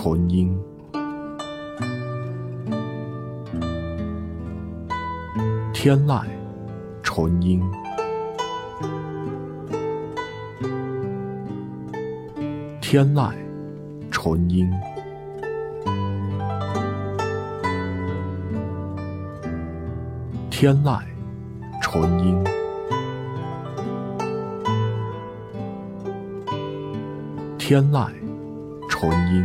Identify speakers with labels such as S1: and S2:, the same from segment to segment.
S1: 纯音，天籁纯音，天籁纯音，天籁纯音，天籁纯音，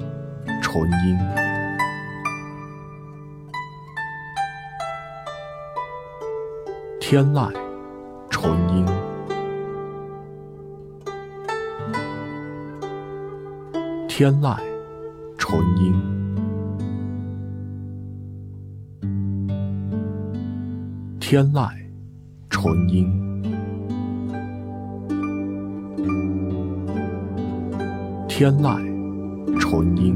S1: 纯音，天籁纯音，天籁纯音，天籁纯音，天籁纯音，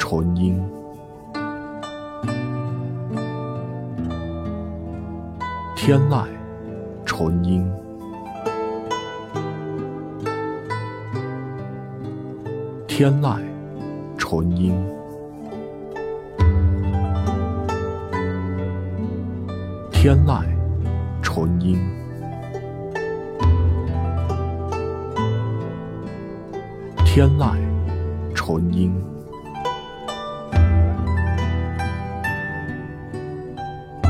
S1: 纯音，天籁纯音，天籁纯音，天籁纯音，天籁纯音，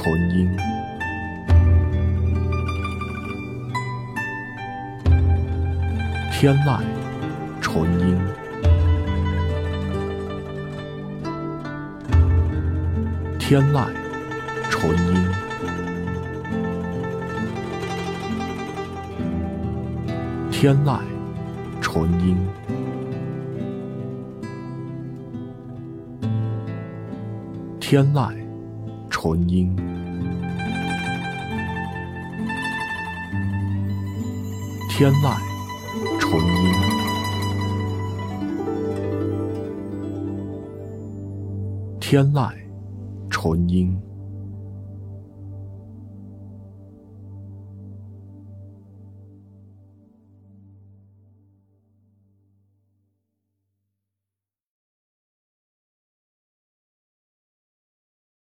S1: 纯音，天籁纯音，天籁纯音，天籁纯音，天籁纯音，天籁纯音，天籁纯音。